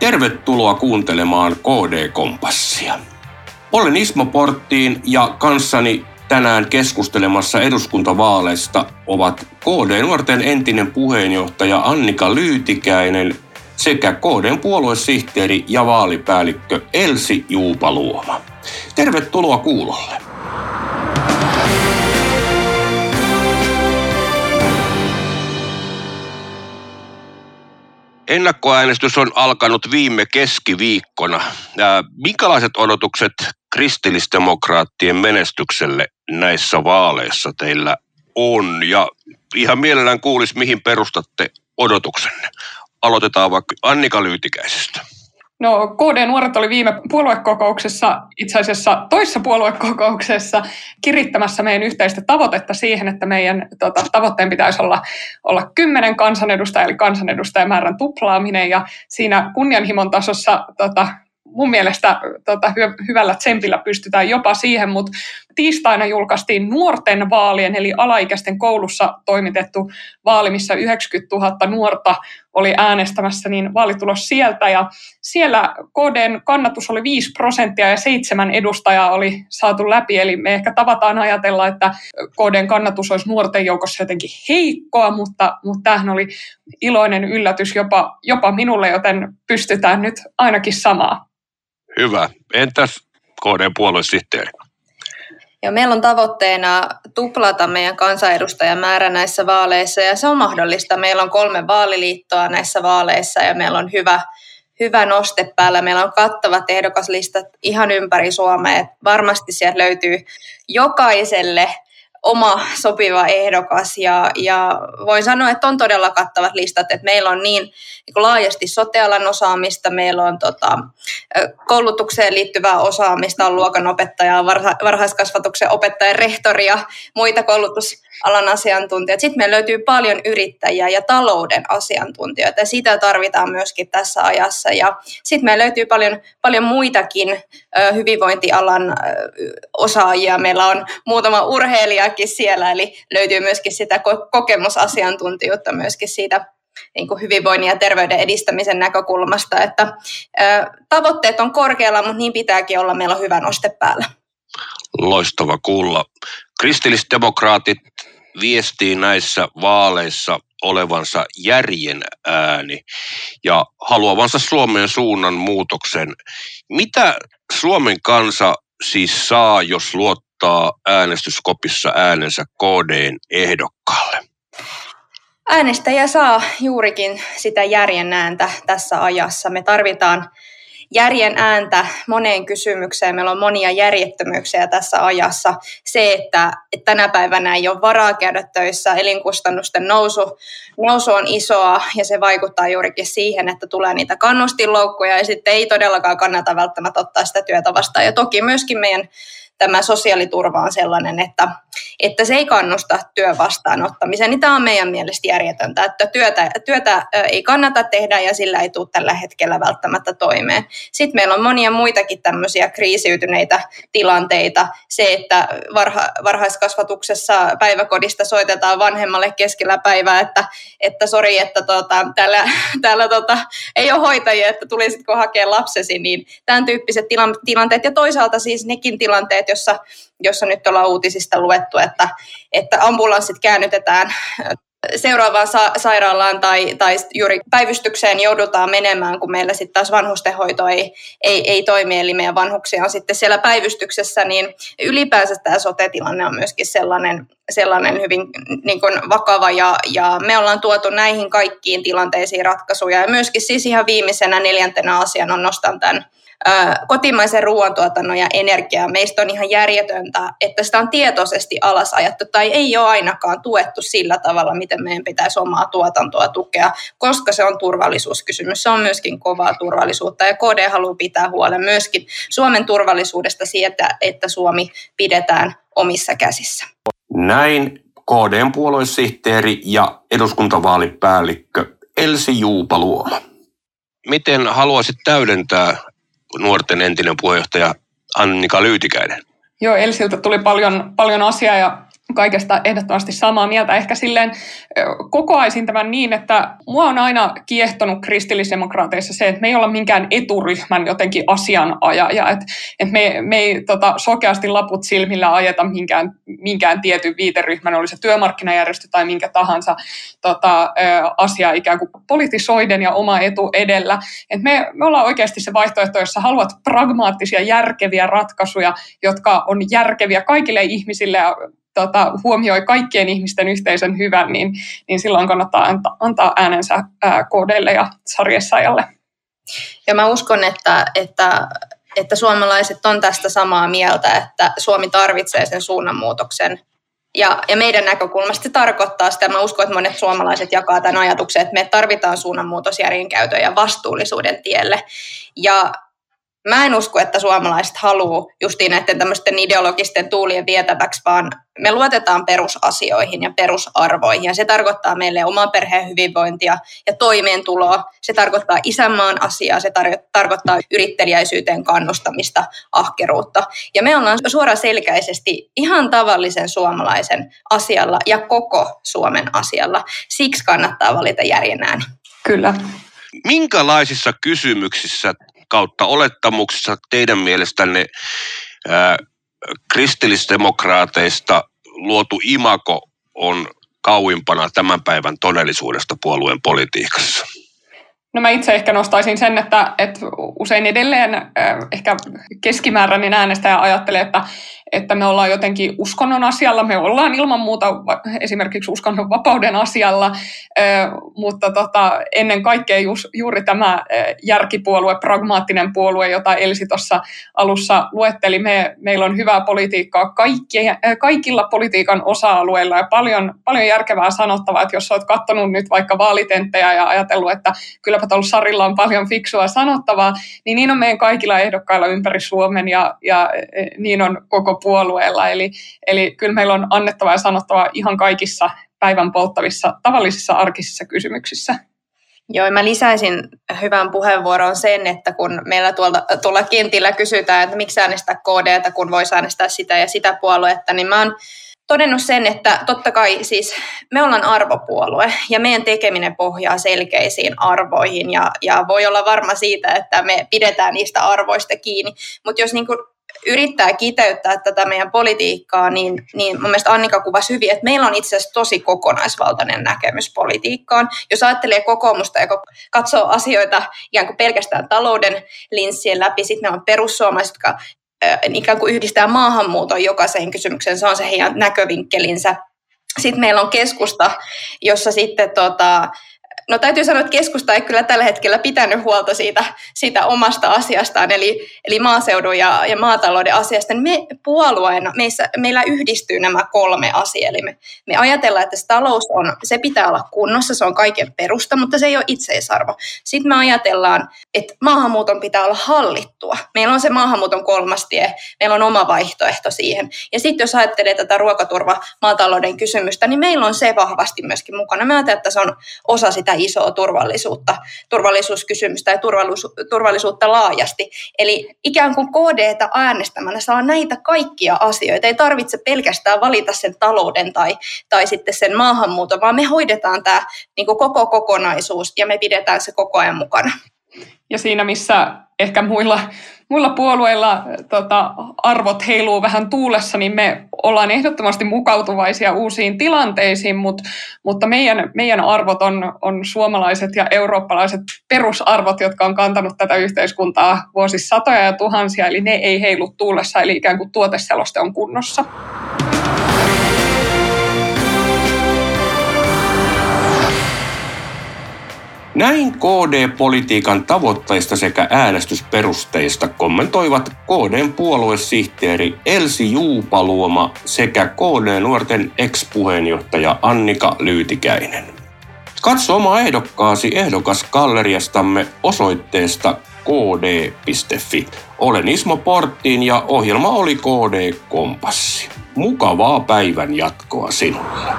Tervetuloa kuuntelemaan KD-kompassia. Olen Ismo Porttiin ja kanssani tänään keskustelemassa eduskuntavaaleista ovat KD-nuorten entinen puheenjohtaja Annika Lyytikäinen sekä KDn puoluesihteeri ja vaalipäällikkö Elsi Juupaluoma. Tervetuloa kuulolle. Ennakkoäänestys on alkanut viime keskiviikkona. Minkälaiset odotukset kristillisdemokraattien menestykselle näissä vaaleissa teillä on? Ja ihan mielellään kuulisi, mihin perustatte odotuksenne. Aloitetaan vaikka Annika Lyytikäisestä. No KD-nuoret oli viime puoluekokouksessa, itse asiassa toissa puoluekokouksessa, kirittämässä meidän yhteistä tavoitetta siihen, että meidän tota, tavoitteen pitäisi olla, olla kymmenen kansanedustajaa, eli kansanedustajamäärän tuplaaminen, ja siinä kunnianhimon tasossa tota, mun mielestä tota, hy- hyvällä tsempillä pystytään jopa siihen, mutta tiistaina julkaistiin nuorten vaalien, eli alaikäisten koulussa toimitettu vaali, missä 90 000 nuorta oli äänestämässä, niin vaalitulos sieltä, ja siellä KDn kannatus oli 5 prosenttia ja seitsemän edustajaa oli saatu läpi, eli me ehkä tavataan ajatella, että KDn kannatus olisi nuorten joukossa jotenkin heikkoa, mutta, mutta tämähän oli iloinen yllätys jopa, jopa minulle, joten pystytään nyt ainakin samaa. Hyvä. Entäs KDn puoluesihteeri? Ja meillä on tavoitteena tuplata meidän kansanedustajamäärä näissä vaaleissa ja se on mahdollista. Meillä on kolme vaaliliittoa näissä vaaleissa ja meillä on hyvä, hyvä noste päällä. Meillä on kattavat ehdokaslistat ihan ympäri Suomea. Varmasti sieltä löytyy jokaiselle oma sopiva ehdokas ja, ja voin sanoa, että on todella kattavat listat, että meillä on niin, niin kuin laajasti sotealan osaamista, meillä on tota, koulutukseen liittyvää osaamista, on luokanopettajaa, varha, varhaiskasvatuksen opettaja, rehtori ja muita koulutusalan asiantuntijoita. Sitten meillä löytyy paljon yrittäjiä ja talouden asiantuntijoita ja sitä tarvitaan myöskin tässä ajassa. Ja sitten meillä löytyy paljon, paljon muitakin hyvinvointialan osaajia. Meillä on muutama urheilija, ollakin siellä, eli löytyy myöskin sitä kokemusasiantuntijuutta myöskin siitä niin kuin hyvinvoinnin ja terveyden edistämisen näkökulmasta, että tavoitteet on korkealla, mutta niin pitääkin olla, meillä on hyvä noste päällä. Loistava kuulla. Kristillisdemokraatit viestii näissä vaaleissa olevansa järjen ääni ja haluavansa Suomen suunnan muutoksen. Mitä Suomen kansa siis saa, jos luottaa ottaa äänestyskopissa äänensä KDn ehdokkaalle? Äänestäjä saa juurikin sitä järjen ääntä tässä ajassa. Me tarvitaan järjen ääntä moneen kysymykseen. Meillä on monia järjettömyyksiä tässä ajassa. Se, että, että tänä päivänä ei ole varaa käydä töissä, elinkustannusten nousu, nousu on isoa ja se vaikuttaa juurikin siihen, että tulee niitä kannustinloukkuja ja sitten ei todellakaan kannata välttämättä ottaa sitä työtä vastaan. Ja toki myöskin meidän tämä sosiaaliturva on sellainen, että, että se ei kannusta työn vastaanottamiseen, niin tämä on meidän mielestä järjetöntä, että työtä, työtä ei kannata tehdä ja sillä ei tule tällä hetkellä välttämättä toimeen. Sitten meillä on monia muitakin tämmöisiä kriisiytyneitä tilanteita. Se, että varha, varhaiskasvatuksessa päiväkodista soitetaan vanhemmalle keskellä päivää, että, että sori, että tota, täällä, täällä tota, ei ole hoitajia, että tulisitko hakea lapsesi, niin tämän tyyppiset tilanteet ja toisaalta siis nekin tilanteet, jossa, jossa nyt ollaan uutisista luettu, että, että ambulanssit käännytetään seuraavaan sa- sairaalaan tai, tai juuri päivystykseen joudutaan menemään, kun meillä sitten taas vanhustenhoito ei, ei, ei toimi, eli meidän vanhuksia on sitten siellä päivystyksessä, niin ylipäänsä tämä sote-tilanne on myöskin sellainen, sellainen hyvin niin kuin vakava, ja, ja me ollaan tuotu näihin kaikkiin tilanteisiin ratkaisuja, ja myöskin siis ihan viimeisenä neljäntenä asiana on nostan tämän kotimaisen ruoantuotannon ja energiaa. Meistä on ihan järjetöntä, että sitä on tietoisesti alasajattu tai ei ole ainakaan tuettu sillä tavalla, miten meidän pitäisi omaa tuotantoa tukea, koska se on turvallisuuskysymys. Se on myöskin kovaa turvallisuutta ja KD haluaa pitää huolen myöskin Suomen turvallisuudesta siitä, että Suomi pidetään omissa käsissä. Näin KDn puoluesihteeri ja eduskuntavaalipäällikkö Elsi Juupaluoma. Miten haluaisit täydentää nuorten entinen puheenjohtaja Annika Lyytikäinen. Joo, Elsiltä tuli paljon, paljon asiaa ja kaikesta ehdottomasti samaa mieltä. Ehkä silleen kokoaisin tämän niin, että mua on aina kiehtonut kristillisdemokraateissa se, että me ei olla minkään eturyhmän jotenkin asianajaja, että, että me, me ei tota, sokeasti laput silmillä ajeta minkään, minkään tietyn viiteryhmän, oli se työmarkkinajärjestö tai minkä tahansa tota, asia ikään kuin politisoiden ja oma etu edellä. että me, me ollaan oikeasti se vaihtoehto, jossa haluat pragmaattisia, järkeviä ratkaisuja, jotka on järkeviä kaikille ihmisille ja tota, huomioi kaikkien ihmisten yhteisön hyvän, niin, niin silloin kannattaa antaa, antaa äänensä ää, kodeille ja sarjessajalle. Ja mä uskon, että, että, että suomalaiset on tästä samaa mieltä, että Suomi tarvitsee sen suunnanmuutoksen. Ja, ja meidän näkökulmasta se tarkoittaa sitä, mä uskon, että monet suomalaiset jakaa tämän ajatuksen, että me tarvitaan suunnanmuutos järjenkäytön ja vastuullisuuden tielle. Ja mä en usko, että suomalaiset haluaa justiin näiden tämmöisten ideologisten tuulien vietäväksi, vaan me luotetaan perusasioihin ja perusarvoihin. Ja se tarkoittaa meille oman perheen hyvinvointia ja toimeentuloa. Se tarkoittaa isänmaan asiaa, se tar- tarkoittaa yrittelijäisyyteen kannustamista, ahkeruutta. Ja me ollaan suoraan selkäisesti ihan tavallisen suomalaisen asialla ja koko Suomen asialla. Siksi kannattaa valita järjen ääni. Kyllä. Minkälaisissa kysymyksissä kautta olettamuksissa teidän mielestänne ää, kristillisdemokraateista luotu imako on kauimpana tämän päivän todellisuudesta puolueen politiikassa? No mä itse ehkä nostaisin sen, että, että usein edelleen ehkä keskimääräinen äänestäjä ajattelee, että, että me ollaan jotenkin uskonnon asialla, me ollaan ilman muuta esimerkiksi uskonnon vapauden asialla, mutta tota, ennen kaikkea juuri tämä järkipuolue, pragmaattinen puolue, jota Elsi tuossa alussa luetteli, me, meillä on hyvää politiikkaa kaikki, kaikilla politiikan osa-alueilla ja paljon, paljon järkevää sanottavaa, että jos olet katsonut nyt vaikka vaalitenttejä ja ajatellut, että kylläpä tuolla Sarilla on paljon fiksua sanottavaa, niin niin on meidän kaikilla ehdokkailla ympäri Suomen ja, ja niin on koko puolueella. Eli, eli kyllä meillä on annettavaa ja sanottavaa ihan kaikissa päivän polttavissa tavallisissa arkisissa kysymyksissä. Joo, mä lisäisin hyvän puheenvuoron sen, että kun meillä tuolla, tuolla kentillä kysytään, että miksi äänestää KDtä, kun voisi äänestää sitä ja sitä puoluetta, niin mä oon todennut sen, että totta kai siis me ollaan arvopuolue ja meidän tekeminen pohjaa selkeisiin arvoihin ja, ja voi olla varma siitä, että me pidetään niistä arvoista kiinni. Mutta jos niin yrittää kiteyttää tätä meidän politiikkaa, niin, niin mun mielestä Annika kuvasi hyvin, että meillä on itse asiassa tosi kokonaisvaltainen näkemys politiikkaan. Jos ajattelee kokoomusta ja katsoo asioita ikään kuin pelkästään talouden linssien läpi, sitten meillä on perussuomalaiset, jotka ikään kuin yhdistää maahanmuuton jokaiseen kysymykseen, se on se heidän näkövinkkelinsä. Sitten meillä on keskusta, jossa sitten tota, No täytyy sanoa, että keskusta ei kyllä tällä hetkellä pitänyt huolta siitä, siitä omasta asiastaan, eli, eli maaseudun ja, ja maatalouden asiasta. Me puolueena, meissä, meillä yhdistyy nämä kolme asiaa. Eli me, me ajatellaan, että se talous on, se pitää olla kunnossa, se on kaiken perusta, mutta se ei ole itseisarvo. Sitten me ajatellaan, että maahanmuuton pitää olla hallittua. Meillä on se maahanmuuton kolmas tie, meillä on oma vaihtoehto siihen. Ja sitten jos ajattelee tätä ruokaturva maatalouden kysymystä, niin meillä on se vahvasti myöskin mukana. Mä ajattelen, että se on osa sitä isoa turvallisuutta, turvallisuuskysymystä ja turvallisuutta laajasti. Eli ikään kuin KDtä äänestämällä saa näitä kaikkia asioita. Ei tarvitse pelkästään valita sen talouden tai, tai sitten sen maahanmuuton, vaan me hoidetaan tämä niin koko kokonaisuus ja me pidetään se koko ajan mukana. Ja siinä, missä ehkä muilla, muilla puolueilla tota, arvot heiluu vähän tuulessa, niin me ollaan ehdottomasti mukautuvaisia uusiin tilanteisiin, mutta, mutta meidän, meidän arvot on, on suomalaiset ja eurooppalaiset perusarvot, jotka on kantanut tätä yhteiskuntaa vuosisatoja ja tuhansia, eli ne ei heilu tuulessa, eli ikään kuin tuoteseloste on kunnossa. Näin KD-politiikan tavoitteista sekä äänestysperusteista kommentoivat KDn puoluesihteeri Elsi Juupaluoma sekä KD-nuorten ex-puheenjohtaja Annika Lyytikäinen. Katso oma ehdokkaasi ehdokasgalleriastamme osoitteesta kd.fi. Olen Ismo Porttiin ja ohjelma oli KD Kompassi. Mukavaa päivän jatkoa sinulle.